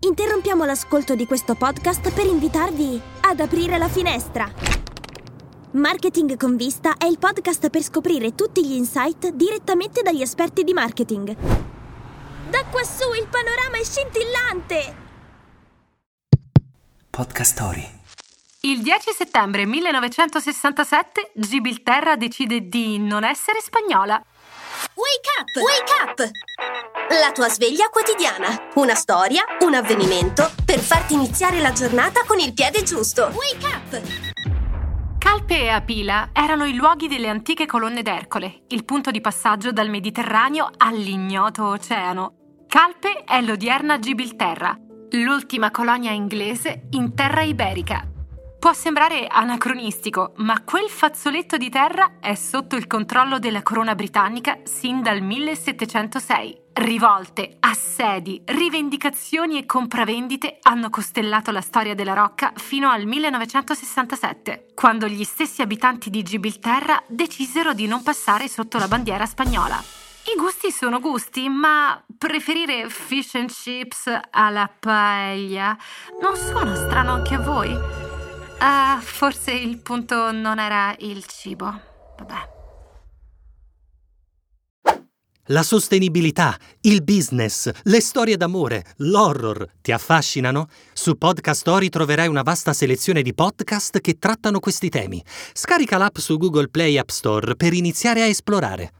Interrompiamo l'ascolto di questo podcast per invitarvi ad aprire la finestra. Marketing con vista è il podcast per scoprire tutti gli insight direttamente dagli esperti di marketing. Da quassù il panorama è scintillante! Podcast Story. Il 10 settembre 1967 Gibilterra decide di non essere spagnola. Wake up! Wake up! La tua sveglia quotidiana. Una storia, un avvenimento per farti iniziare la giornata con il piede giusto. Wake up! Calpe e Apila erano i luoghi delle antiche colonne d'Ercole, il punto di passaggio dal Mediterraneo all'ignoto oceano. Calpe è l'odierna Gibilterra, l'ultima colonia inglese in terra iberica. Può sembrare anacronistico, ma quel fazzoletto di terra è sotto il controllo della corona britannica sin dal 1706. Rivolte, assedi, rivendicazioni e compravendite hanno costellato la storia della Rocca fino al 1967, quando gli stessi abitanti di Gibilterra decisero di non passare sotto la bandiera spagnola. I gusti sono gusti, ma preferire fish and chips alla paella non suona strano anche a voi? Ah, forse il punto non era il cibo. Vabbè. La sostenibilità, il business, le storie d'amore, l'horror ti affascinano? Su Podcast Story troverai una vasta selezione di podcast che trattano questi temi. Scarica l'app su Google Play App Store per iniziare a esplorare.